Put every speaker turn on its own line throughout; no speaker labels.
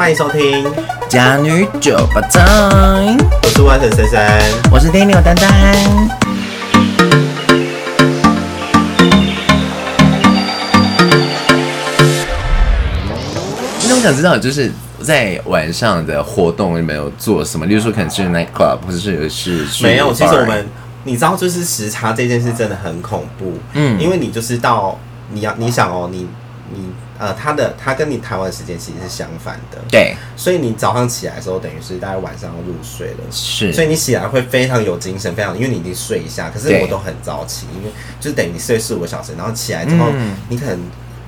欢迎收听《
假女酒吧 time》，
我是万神珊珊，
我是 Daniel 丹丹。那我想知道，就是在晚上的活动有没有做什么？例如说，可能是 night club，或者是是
没有。其实我们，你知道，就是时差这件事真的很恐怖。嗯，因为你就是到你要你想哦，你你。呃，他的他跟你台湾时间其实是相反的，
对，
所以你早上起来的时候，等于是大概晚上要入睡了，
是，
所以你起来会非常有精神，非常，因为你已经睡一下，可是我都很早起，因为就是等于你睡四五个小时，然后起来之后，嗯、你可能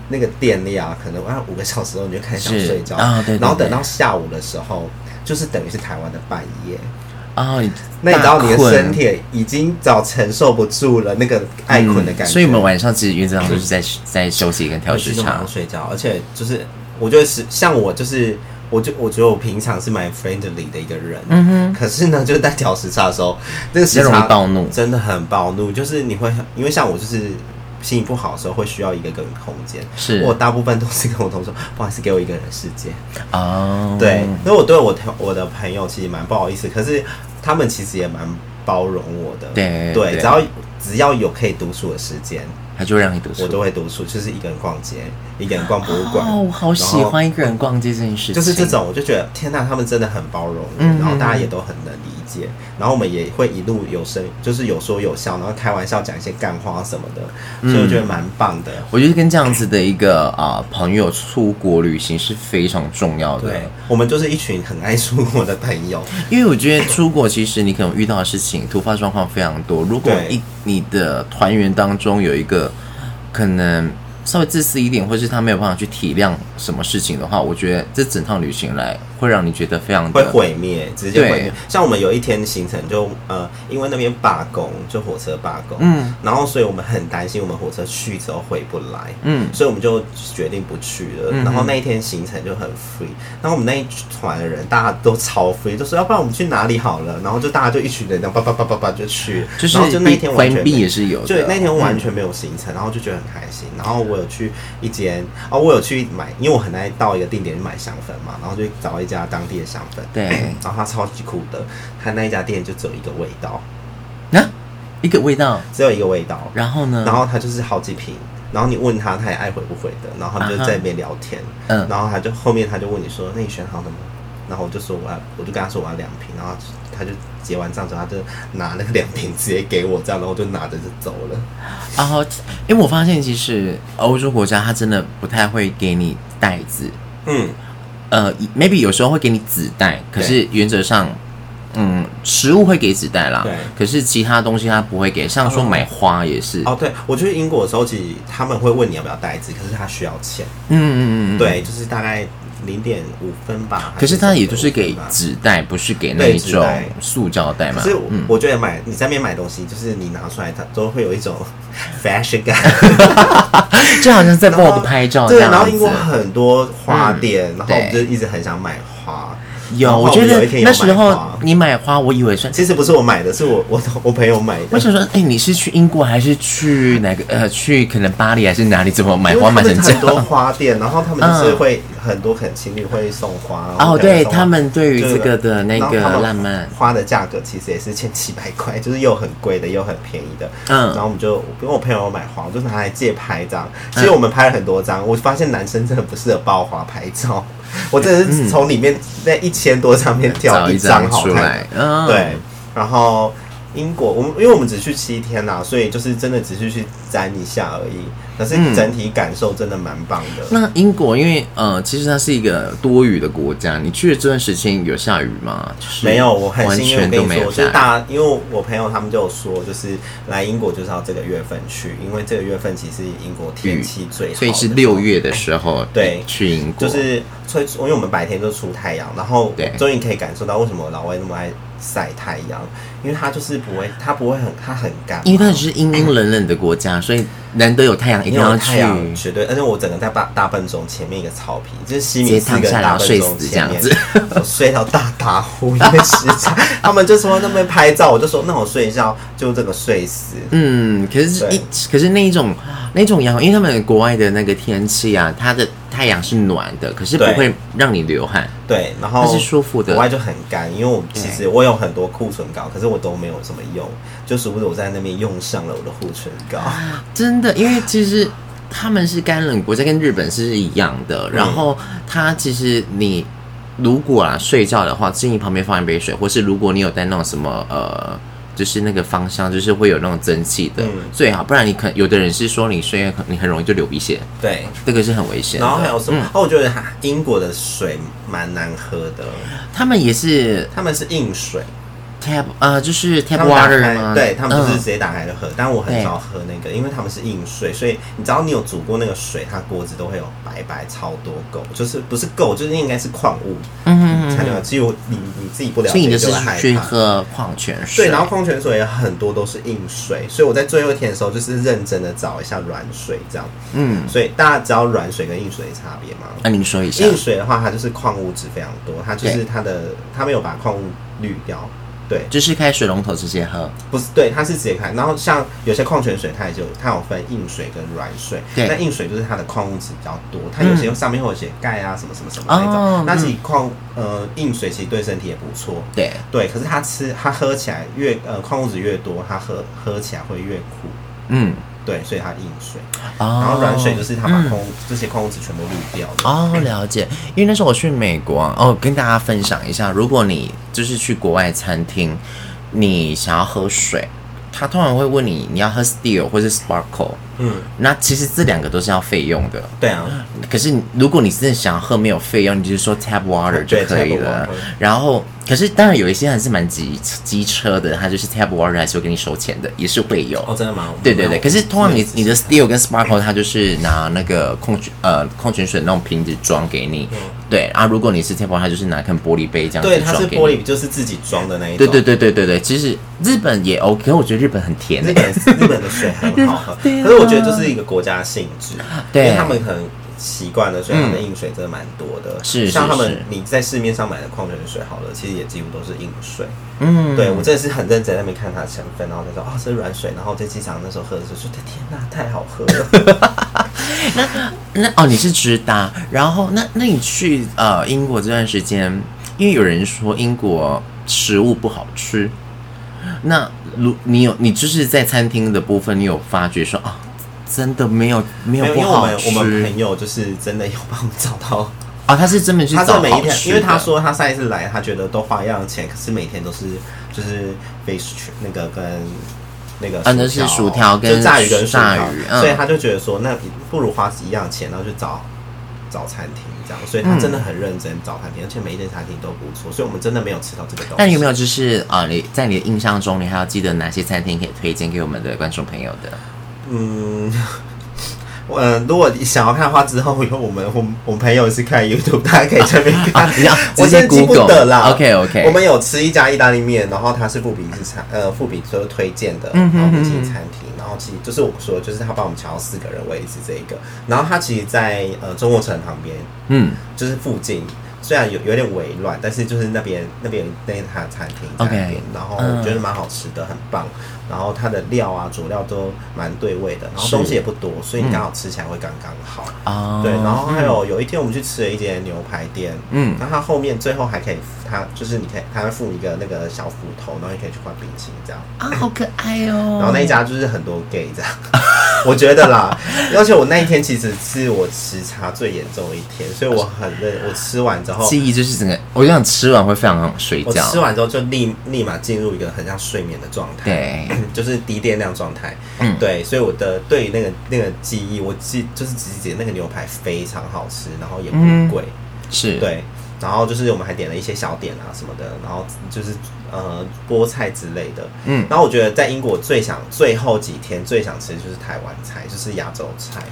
那个电力啊，可能晚上五个小时后你就开始想睡觉。然后等到下午的时候，就是等于是台湾的半夜。啊、哦，那你知道你的身体已经早承受不住了那个爱困的感觉，嗯，所
以我们晚上其实原则上都是在在休息跟调时差。
睡觉，而且就是我觉得是像我就是我就我觉得我平常是蛮 friendly 的一个人，嗯哼，可是呢就是在调时差的时候，那个时差
暴怒，
真的很暴怒，就是你会因为像我就是。心情不好的时候会需要一个个人空间，是我大部分都是跟我同事说，不好意思，给我一个人世界。哦、oh.，对，因为我对我我的朋友其实蛮不好意思，可是他们其实也蛮包容我的，对对，只要只要有可以独处的时间。
他就让你读书，
我都会读书，就是一个人逛街，一个人逛博物馆。
哦，我好喜欢一个人逛街这件事情。
就是这种，我就觉得天呐，他们真的很包容，嗯，然后大家也都很能理解，然后我们也会一路有声，就是有说有笑，然后开玩笑讲一些干话什么的，嗯，所以我觉得蛮棒的。
我觉得跟这样子的一个啊、呃、朋友出国旅行是非常重要的。
对，我们就是一群很爱出国的朋友，
因为我觉得出国其实你可能遇到的事情突发状况非常多，如果一你的团员当中有一个可能稍微自私一点，或是他没有办法去体谅什么事情的话，我觉得这整趟旅行来会让你觉得非常的
会毁灭，直接毁灭。像我们有一天行程就呃，因为那边罢工，就火车罢工，嗯，然后所以我们很担心我们火车去之后回不来，嗯，所以我们就决定不去了。嗯、然后那一天行程就很 free，然后我们那一团的人大家都超 free，就说要不然我们去哪里好了，然后就大家就一群人这样叭叭叭叭叭就去，
就是
然后就那一天完全
也是有，
对，那天完全没有行程，然后就觉得很开心，然后。我有去一间哦，我有去买，因为我很爱到一个定点去买香粉嘛，然后就找一家当地的香粉，对，然后它超级酷的，它那一家店就只有一个味道，
啊，一个味道，
只有一个味道，
然后呢，
然后它就是好几瓶，然后你问他，他也爱回不回的，然后他们就在那边聊天，嗯，然后他就后面他就问你说，那你选好了吗？然后我就说我要，我就跟他说我要两瓶，然后他就结完账之后，他就拿那个两瓶直接给我，这样，然后我就拿着就走了。
然后，因为我发现其实欧洲国家他真的不太会给你袋子，嗯，呃，maybe 有时候会给你纸袋，可是原则上，嗯，食物会给纸袋啦，对，可是其他东西他不会给，像说买花也是。
哦，对，我去英国的时候，其实他们会问你要不要袋子，可是他需要钱。嗯嗯嗯，对，就是大概。零点五分吧，
可是它也就是给纸袋，不是给那一种塑胶袋嘛。
所以我觉得买你在那边买东西，就是你拿出来，它都会有一种 fashion 感，
就好像在 Vogue 拍照。
对，然后英国很多花店，然后我们就一直很想买花。
有，我觉得那时候你买花，我以为是，
其实不是我买的，是我我我朋友买的。
我想说，哎、欸，你是去英国还是去哪个？呃，去可能巴黎还是哪里？怎么买花买成这样？
很多花店，然后他们就是会很多，可能情侣会送花。
哦，对他们对于这个的那个浪漫
花的价格，其实也是千七百块，就是又很贵的，又很便宜的。嗯，然后我们就跟我朋友买花，我就拿来借拍照。其实我们拍了很多张，我发现男生真的不适合抱花拍照。我真的是从里面那一千多张片挑一张好看，对，然后。英国，我们因为我们只去七天呐，所以就是真的只是去沾一下而已。可是整体感受真的蛮棒的。
那英国，因为呃，其实它是一个多雨的国家。你去的这段时间有下雨吗？就是、
没有，我很幸运。我跟你说，就是大家，因为我朋友他们就有说，就是来英国就是要这个月份去，因为这个月份其实英国天气最好，
所以是六月的时候对去英国，
就是所以因为我们白天就出太阳，然后终于可以感受到为什么老外那么爱晒太阳。因为它就是不会，它不会很，它很干。
因为它只是阴阴冷冷的国家，所以难得有太阳，一定要去。
绝对，而且我整个在大大笨钟前面一个草坪，就是西敏寺跟大笨钟前面，我睡到大打呼，因为时差。他们就说那边拍照，我就说那我睡一觉就这个睡死。
嗯，可是一可是那一种那种阳，因为他们国外的那个天气啊，它的。太阳是暖的，可是不会让你流汗。
对，然后
它是舒服的。
国外就很干，因为我其实我有很多护唇膏，可是我都没有什么用，就殊不知我在那边用上了我的护唇膏。
真的，因为其实他们是干冷国家，跟日本是一样的。然后它其实你如果啊睡觉的话，建议旁边放一杯水，或是如果你有带那种什么呃。就是那个方向，就是会有那种蒸汽的，嗯、最好，不然你可有的人是说你睡，你很容易就流鼻血，
对，
这个是很危险。
然后还有什么？嗯、哦，我觉得英国的水蛮难喝的，
他们也是，
他们是硬水。
Tap 呃，就是 tap water 吗？
对，他们就是直接打开就喝，但我很少喝那个，因为他们是硬水，所以你只要你有煮过那个水，它锅子都会有白白超多垢，就是不是垢，就是应该是矿物，嗯嗯，才能只有你你自己不了解就会害怕。去
喝矿泉水，
对，然后矿泉水也很多都是硬水，所以我在最后一天的时候就是认真的找一下软水这样，嗯，所以大家知道软水跟硬水的差别吗？
那您说一下，
硬水的话，它就是矿物质非常多，它就是它的它没有把矿物滤掉。对，
就是开水龙头直接喝，
不是，对，它是直接开。然后像有些矿泉水，它也就它有分硬水跟软水。对，那硬水就是它的矿物质比较多，它有些上面会有些钙啊什么什么什么那种。哦、那其实矿呃硬水其实对身体也不错。对对，可是它吃它喝起来越呃矿物质越多，它喝喝起来会越苦。嗯。对，所以它硬水，哦、然后软水就是它把空、嗯、这些矿物质全部滤掉的。
哦，了解。因为那时候我去美国，哦，跟大家分享一下，如果你就是去国外餐厅，你想要喝水，他通常会问你你要喝 Still 或是 Sparkle。嗯，那其实这两个都是要费用的。
对啊，
可是如果你真的想要喝没有费用，你就是说 Tap Water 就可以了。然后，可是当然有一些还是蛮机机车的，他就是 Tap Water 还是会给你收钱的，也是会有。
哦，真的吗？
对对对。可是通常你你的 Still 跟 Sparkle，它就是拿那个矿泉呃矿泉水那种瓶子装给你。嗯、对啊，如果你是 Water，它就是拿看玻璃杯这样子装。对，它是
玻璃，就是自己装的那一种。
对对对对对对，其实日本也 OK，我觉得日本很甜。
日本日本的水很好喝，可是我觉得就是一个国家。性质，对，因为他们可能习惯了，所以他们的硬水真的蛮多的。是，像他们你在市面上买的矿泉水，好了，其实也几乎都是硬水。嗯，对我真的是很认真在那边看它的成分，然后他说哦，这是软水，然后在机场那时候喝的时候说天哪，太好喝了。
那那哦，你是直达，然后那那你去呃英国这段时间，因为有人说英国食物不好吃，那如你有你就是在餐厅的部分，你有发觉说啊？真的没有没有不好吃。
因为我们我们朋友就是真的有帮我们找到
啊，他是真的去找每一天，
因为他说他上一次来，他觉得都花一样的钱，可是每天都是就是 fish 那个跟那个
嗯，那是薯条跟
炸鱼跟炸鱼，所以他就觉得说那不如花一样钱，然后去找找餐厅这样，所以他真的很认真找餐厅，而且每一间餐厅都不错，所以我们真的没有吃到这个东西。
那你有没有就是啊，你在你的印象中，你还要记得哪些餐厅可以推荐给我们的观众朋友的？
嗯，我、嗯、如果你想要看的话，之后以后我们 我们我们朋友是看 YouTube，大家可以这边看。啊、我现在记不得啦。
OK OK。
我们有吃一家意大利面，然后它是富比是餐呃富比说推荐的，然后五星餐厅，然后其实就是我说，就是他帮我们抢到四个人位置这一个，然后他其实在呃中国城旁边，嗯，就是附近。虽然有有点微乱，但是就是那边那边那边他的餐厅在那边.然后我觉得蛮好吃的，很棒。然后它的料啊佐料都蛮对味的，然后东西也不多，所以你刚好吃起来会刚刚好。对。然后还有有一天我们去吃了一间牛排店，嗯，然后它后面最后还可以，它就是你可以，它会附一个那个小斧头，然后你可以去换冰淇淋这样。
啊，好可爱哦。
然后那一家就是很多 gay 这样。我觉得啦，而且我那一天其实是我时差最严重的一天，所以我很累。我吃完之后，
记忆就是整个，我就想吃完会非常想睡觉。我
吃完之后就立立马进入一个很像睡眠的状态，对，就是低电量状态。嗯，对，所以我的对于那个那个记忆，我记就是只记得那个牛排非常好吃，然后也不贵，嗯、是对。然后就是我们还点了一些小点啊什么的，然后就是呃菠菜之类的，嗯，然后我觉得在英国最想最后几天最想吃的就是台湾菜，就是亚洲菜。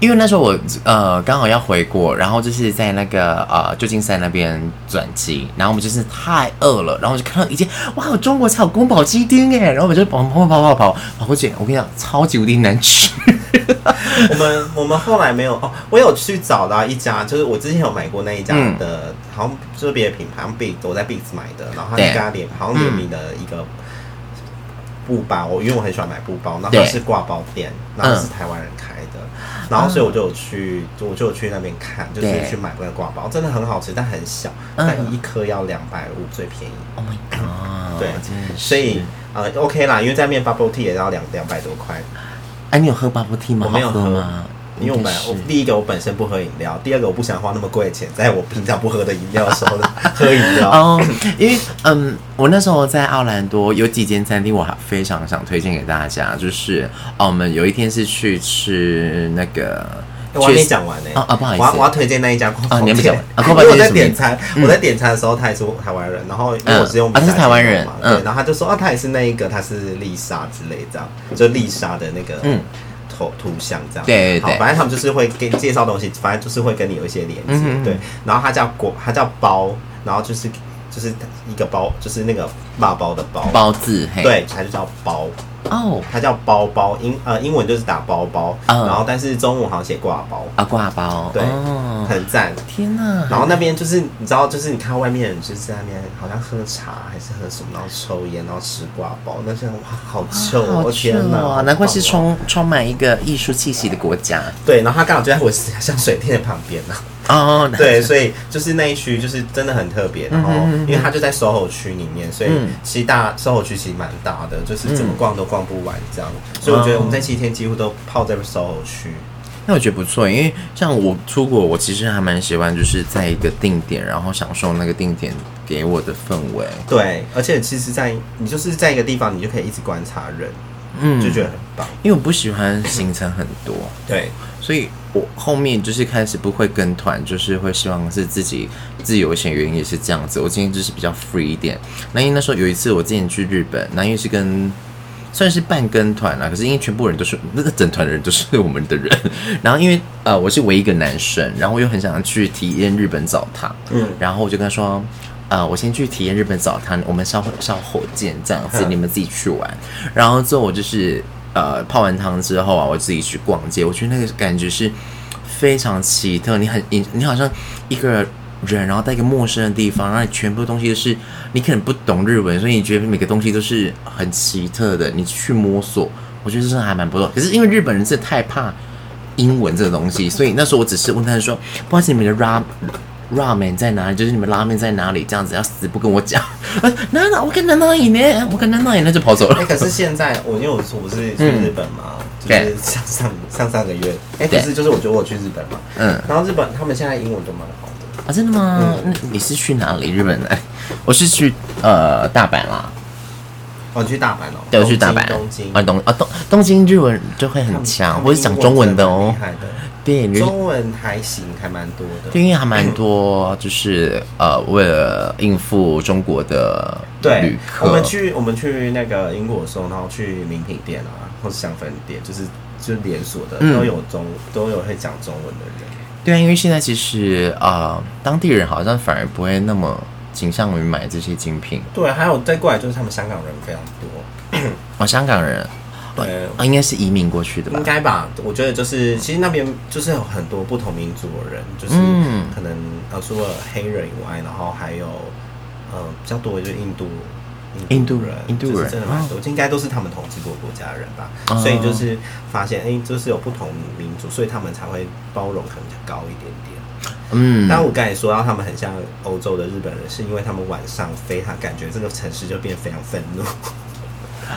因为那时候我呃刚好要回国，然后就是在那个呃旧金山那边转机，然后我们就是太饿了，然后就看到一间哇，中国才有宫保鸡丁哎，然后我们就跑跑跑跑跑跑过去，我跟你讲，超级无敌难吃。
我们我们后来没有哦，我有去找到一家，就是我之前有买过那一家的，嗯、好像就是别的品牌，好像 Beats 我在 Beats 买的，然后他跟他联好像联名的一个布包，嗯、因为我很喜欢买布包，然后它是挂包店，然后是台湾人开的。嗯然后，所以我就有去，我就有去那边看，就是去买那个挂包，真的很好吃，但很小，但一颗要两百五，最便宜。
Oh my god！
对，所以呃，OK 啦，因为在面 bubble tea 也要两两百多块。
哎，你有喝 bubble tea 吗？
我没有喝吗？因为我们我第一个我本身不喝饮料，第二个我不想花那么贵的钱，在我平常不喝的饮料的时候 喝饮料。
哦，因为嗯，我那时候在奥兰多有几间餐厅，我还非常想推荐给大家，就是哦，我们有一天是去吃那个，
我还没讲完呢。
啊不好意思，
我我要推荐那一家
啊，你没讲完啊？
因为我在点餐，我在点餐的时候，他也是台湾人，然后因为我是用
他是台湾人，
对，然后他就说啊，他也是那一个，他是丽莎之类这样，就丽莎的那个嗯。图图像这样，
对，
好，反正他们就是会给你介绍东西，反正就是会跟你有一些连接，对。然后它叫果，它叫包，然后就是就是一个包，就是那个肉包的包，
包字，
对，它就叫包。哦，它叫包包，英呃英文就是打包包，然后但是中文好像写挂包
啊，挂包，
对，很赞。
天哪！
然后那边就是你知道，就是你看外面人就是在那边好像喝茶还是喝什么，然后抽烟，然后吃挂包，那些哇好臭，我天哪！
难怪是充充满一个艺术气息的国家。对，
然后他刚好就在我香水店的旁边呢。哦，对，所以就是那一区就是真的很特别，然后因为它就在 SOHO 区里面，所以其实大 SOHO 区其实蛮大的，就是怎么逛都逛不完这样。所以我觉得我们在七天几乎都泡在 SOHO 区。
那我觉得不错，因为像我出国，我其实还蛮喜欢就是在一个定点，然后享受那个定点给我的氛围。
对，而且其实，在你就是在一个地方，你就可以一直观察人，嗯，就觉得很棒。
因为我不喜欢行程很多，
对。
所以我后面就是开始不会跟团，就是会希望是自己自由行，原因也是这样子。我今天就是比较 free 一点。那因为那时候有一次我之前去日本，那因为是跟算是半跟团啦，可是因为全部人都是那个整团的人都是我们的人，然后因为呃我是唯一一个男生，然后我又很想要去体验日本澡堂，嗯，然后我就跟他说，呃我先去体验日本澡堂，我们稍后稍后见这样子，你们自己去玩。然后之后我就是。呃，泡完汤之后啊，我自己去逛街，我觉得那个感觉是非常奇特。你很你你好像一个人，然后在一个陌生的地方，然后全部东西都是你可能不懂日文，所以你觉得每个东西都是很奇特的。你去摸索，我觉得这还蛮不错。可是因为日本人是太怕英文这个东西，所以那时候我只是问他说：“不好意思，你们的 ra ramen 在哪里？就是你们拉面在哪里？”这样子要死不跟我讲。那那我跟南那里呢？我跟南那里呢就跑走了。
哎，可是现在我因为我说我是去日本嘛，就是上上上上个月，哎，可是就是我觉得我去日本嘛，嗯，然后日本他们现在英文都蛮好的
啊，真的吗？那你是去哪里？日本的？我是去呃大阪啦。
我去大阪哦，
对，我去大阪，东京啊东啊东东京日文就会很强，我是讲中文的哦。
中文还行，还蛮多的。
对，因为还蛮多，就是呃，为了应付中国的旅客。
我们去我们去那个英国的时候，然后去名品店啊，或是香氛店，就是就是连锁的，都有中、嗯、都有会讲中文的人。
对啊，因为现在其实呃，当地人好像反而不会那么倾向于买这些精品。
对，还有再过来就是他们香港人非常多。
哦，香港人。对，啊，应该是移民过去的吧？
应该吧，我觉得就是，其实那边就是有很多不同民族的人，就是可能呃，除了黑人以外，然后还有呃比较多的就是印度
印度人，
印度人真的蛮多，应该都是他们统治过国家的人吧。所以就是发现，哎，就是有不同民族，所以他们才会包容可能高一点点。嗯，但我刚才说到他们很像欧洲的日本人，是因为他们晚上非常感觉这个城市就变得非常愤怒。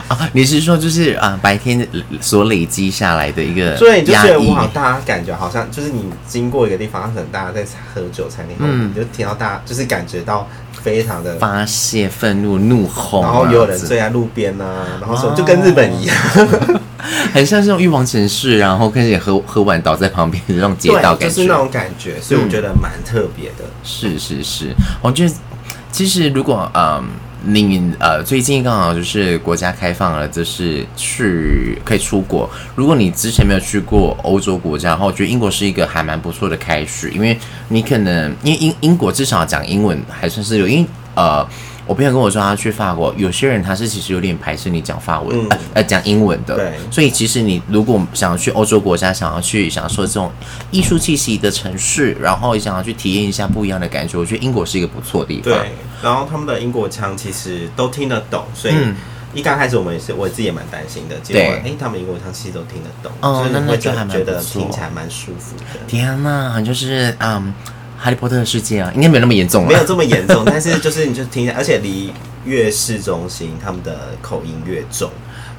啊，你是说就是啊，白天所累积下来的一个，
所以你就觉得我好，大家感觉好像就是你经过一个地方，可能大家在喝酒餐厅，嗯，你就听到大家就是感觉到非常的
发泄愤怒、怒吼，
然后有人醉在路边呢、啊，然后说就跟日本一样，哦、
很像这种欲望城市，然后跟你喝喝完倒在旁边的那种街道感觉，
就是那种感觉，所以我觉得蛮特别的、
嗯。是是是，我觉得其实如果嗯。你呃，最近刚好就是国家开放了，就是去可以出国。如果你之前没有去过欧洲国家然后，我觉得英国是一个还蛮不错的开始，因为你可能因为英英国至少讲英文还算是有，因为呃。我朋友跟我说，他去法国，有些人他是其实有点排斥你讲法文，嗯、呃，讲英文的。
对。
所以其实你如果想要去欧洲国家，想要去享受这种艺术气息的城市，然后想要去体验一下不一样的感觉，我觉得英国是一个不错的地方。
对。然后他们的英国腔其实都听得懂，所以一刚开始我们也是我自己也蛮担心的。结果哎、欸，他们英国腔其实都听得懂，哦，那那就还蛮觉得听起来蛮舒服的。
天哪，就是嗯。哈利波特的世界啊，应该没有那么严重，
没有这么严重，但是就是你就听一下，而且离越市中心，他们的口音越重，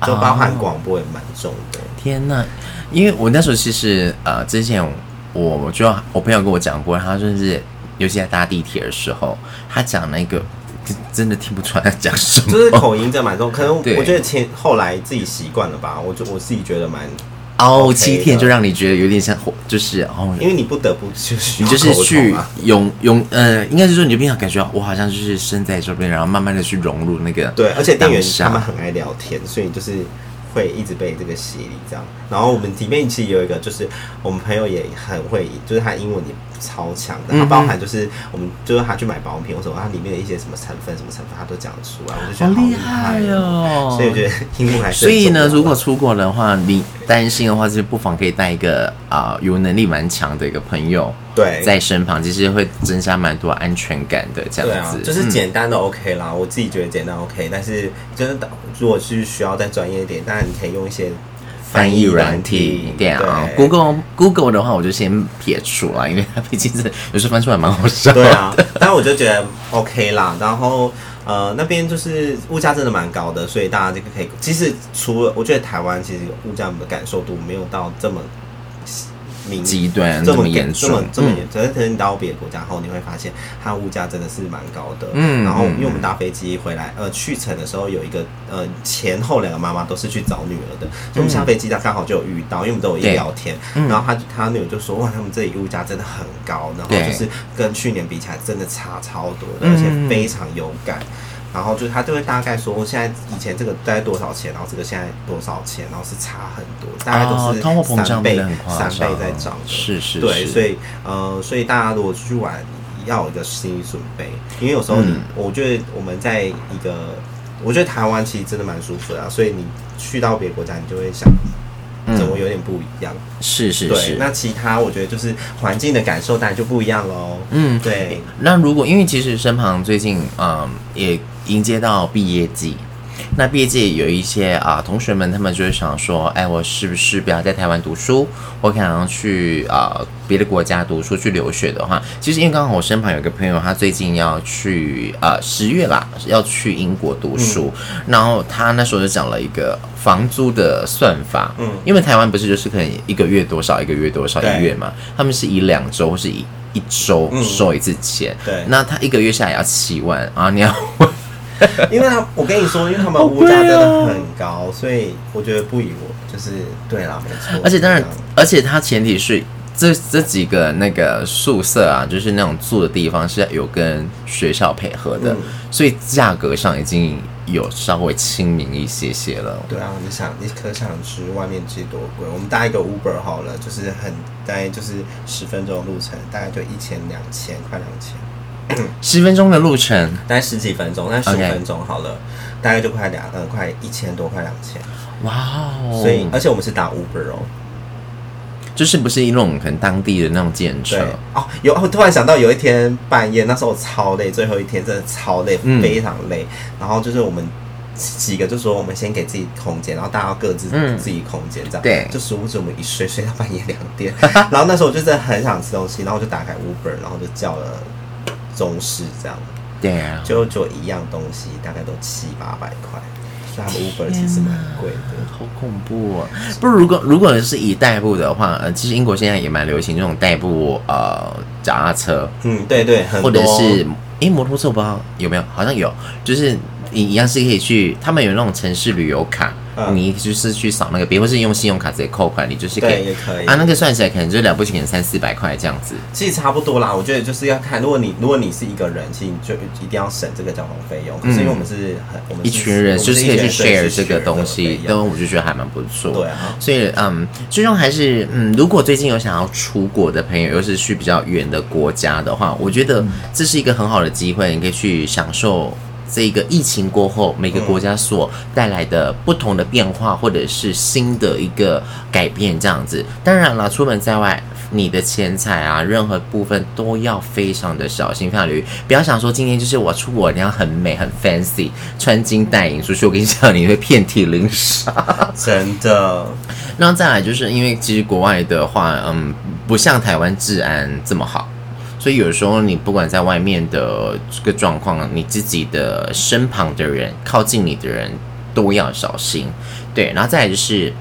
就包含广播也蛮重的。哦、
天呐！因为我那时候其实呃，之前我就我朋友跟我讲过，他说是尤其在搭地铁的时候，他讲那个真的听不出来他讲什么，
就是口音真的蛮重。可能我 觉得前后来自己习惯了吧，我就我自己觉得蛮。
哦、oh，七天就让你觉得有点像，就是哦，
因为你不得不就是
你就是去用用呃，应该是说你就平常感觉我好像就是身在这边，然后慢慢的去融入那个。
对，而且店员他们很爱聊天，所以就是。会一直被这个洗礼这样，然后我们里面其实有一个，就是我们朋友也很会，就是他英文也超强的，他包含就是我们就是他去买保养品的时候，他里面的一些什么成分、什么成分，他都讲得出来，我就觉得好厉害哦。所以我觉得英文还是。
所以呢，如果出国的话，你担心的话，就不妨可以带一个啊、呃、有能力蛮强的一个朋友。
对，
在身旁其实会增加蛮多安全感的，这样子。啊，
就是简单的 OK 啦，嗯，我自己觉得简单 OK，但是真的如果是需要再专业一点，当然你可以用一些
翻译软体。对啊，Google Google 的话，我就先撇除了，因为它毕竟是有时候翻出来蛮好笑。
对啊，但我就觉得 OK 啦。然后呃，那边就是物价真的蛮高的，所以大家这个可以。其实除了我觉得台湾，其实物价的感受度没有到这么。
极端这么严重，
这么这么严重。可是你到别的国家后，你会发现它物价真的是蛮高的。嗯，然后因为我们搭飞机回来，呃，去程的时候有一个呃前后两个妈妈都是去找女儿的，所以我们下飞机她刚好就有遇到，因为我们都有一聊天，然后她她女儿就说哇，他们这里物价真的很高，然后就是跟去年比起来真的差超多的，而且非常有感。然后就是他就会大概说，现在以前这个大概多少钱，然后这个现在多少钱，然后是差很多，大概都是三倍、三倍在涨。
的是，是，
对，所以呃，所以大家如果出去玩，要有一个心理准备，因为有时候你，嗯、我觉得我们在一个，我觉得台湾其实真的蛮舒服的，啊，所以你去到别的国家，你就会想，怎么有点不一样？嗯、是是是，对。那其他我觉得就是环境的感受当然就不一样喽。嗯，对。
那如果因为其实身旁最近嗯也。迎接到毕业季，那毕业季有一些啊同学们，他们就是想说，哎，我是不是不要在台湾读书？我可能去啊别的国家读书去留学的话，其实因为刚好我身旁有个朋友，他最近要去啊十月啦，要去英国读书，嗯，然后他那时候就讲了一个房租的算法，嗯，因为台湾不是就是可能一个月多少，一个月多少一个月嘛，他们是以两周或是以一周收一次钱，嗯，对，那他一个月下来要七万啊，你要。
因为他，我跟你说，因为他们物价真的很高，所以我觉得不以我就是对啦，没错。
而且当然，而且它前提是这这几个那个宿舍啊，就是那种住的地方是有跟学校配合的，嗯、所以价格上已经有稍微亲民一些些了。
对啊，你想，你可想而知外面其实多贵。我们搭一个 Uber 好了，就是很大概就是十分钟的路程，大概就一千两千，快两千。
十分钟的路程，
大概十几分钟，那十五分钟好了.大概就快两呃，快一千多，快两千。哇哦！所以，而且我们是打 Uber 哦，
就是不是一种很当地的那种计程车
哦。有，我突然想到有一天半夜，那时候我超累，最后一天真的超累，嗯、非常累。然后就是我们几个就说，我们先给自己空间，然后大家要各自自己空间，这样、嗯、对。就殊不知我们一睡睡到半夜两点，然后那时候我就真的很想吃东西，然后我就打开 Uber，然后就叫了。中式这样，
对啊，
就就一样东西，大概都七八百块，所以他们 Uber 其实蛮贵的，
好恐怖啊！不如果如果是以代步的话，呃，其实英国现在也蛮流行这种代步呃脚踏车，
嗯，对对，
或者是诶摩托车，我不知道有没有，好像有，就是你一样是可以去，他们有那种城市旅游卡，嗯、你就是去扫那个，别或是用信用卡直接扣款，你就是可以，
也可以
啊。那个算起来可能就了不起，可能三四百块这样子。
其实差不多啦，我觉得就是要看，如果你如果你是一个人，其实你就一定要省这个交通费用。可是因为我们是很我们
一群人，就是可以去 share 这个东西，那我就觉得还蛮不错。
对啊，
所以嗯，最终还是嗯，如果最近有想要出国的朋友，又是去比较远的国家的话，我觉得这是一个很好的机会，你可以去享受。这个疫情过后，每个国家所带来的不同的变化，或者是新的一个改变，这样子。当然了，出门在外，你的钱财啊，任何部分都要非常的小心，非常留意。不要想说今天就是我出国，你要很美、很 fancy，穿金戴银出去，我跟你讲，你会遍体鳞伤，
真的。
那再来，就是因为其实国外的话，嗯，不像台湾治安这么好。所以有时候你不管在外面的这个状况，你自己的身旁的人、靠近你的人都要小心。对，然后再来就是，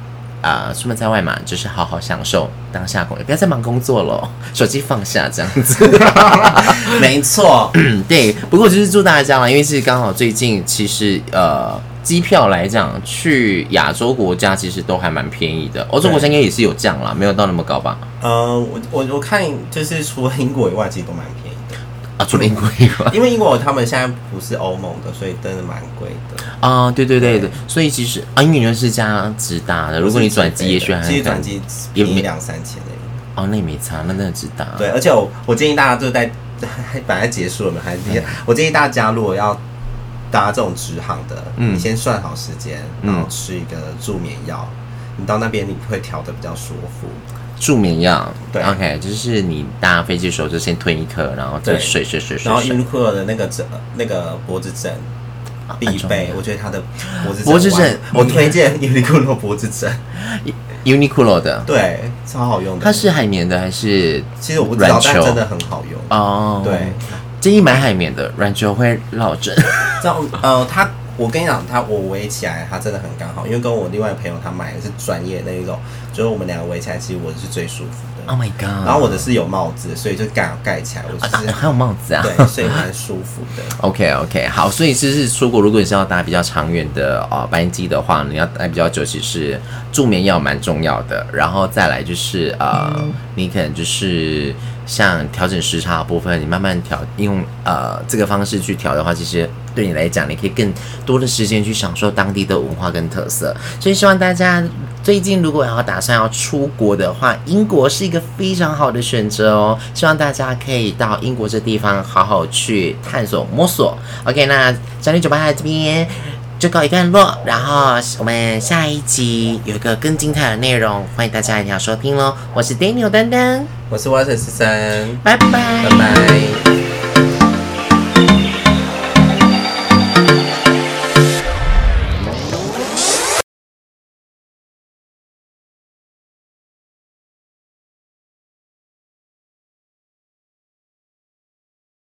啊、出门在外嘛，就是好好享受当下工作，不要再忙工作了，手机放下这样子。
没错，
对。不过就是祝大家啦，因为是刚好最近其实呃。机票来讲，去亚洲国家其实都还蛮便宜的。欧洲国家应该也是有降啦，没有到那么高吧？
呃，我我我看就是除了英国以外，其实都蛮便宜的
啊。除了英国以外，
因为英国他们现在不是欧盟的，所以真的蛮贵的
啊。对对对对，所以其实啊，因为你是加直达的，如果你转机也许还，
其实转机也没两三千的
哦，那也没差，那真的直达。
对，而且我我建议大家就是在还本来结束了嘛，还是我建议大家如果要。搭这种直航的，嗯、你先算好时间，然后吃一个助眠药，嗯、你到那边你会调的比较舒服。
助眠药，
对
，OK，就是你搭飞机的时候就先吞一颗，然后再睡睡睡睡。
然后 Uniqlo 的那个枕，那个脖子枕必备，我觉得它的脖子
脖子枕，
我推荐 Uniqlo 脖子枕
，Uniqlo 的，
对，超好用的。
它是海绵的还是？
其实我不知道，但真的很好用
哦。
对。
建议买海绵的，软球会落枕。
这样，呃，他，我跟你讲，他我围起来，他真的很刚好，因为跟我另外朋友他买的是专业的那一种，就是我们两个围起来，其实我的是最舒服的。
Oh my god！
然后我的是有帽子，所以就盖盖起来，我就是、
啊、还有帽子啊，
对，所以 蛮舒服的。
OK OK，好，所以其实出国，如果你是要搭比较长远的哦班机的话，你要待比较久，其实助眠药蛮重要的。然后再来就是呃，嗯、你可能就是。像调整时差的部分，你慢慢调，用呃这个方式去调的话，其实对你来讲，你可以更多的时间去享受当地的文化跟特色。所以希望大家最近如果要打算要出国的话，英国是一个非常好的选择哦。希望大家可以到英国这地方好好去探索摸索。OK，那小女酒吧在这边就告一段落，然后我们下一集有一个更精彩的内容，欢迎大家一定要收听喽。我是 Daniel 丹丹。
我是 Water 十三，
拜拜，
拜拜。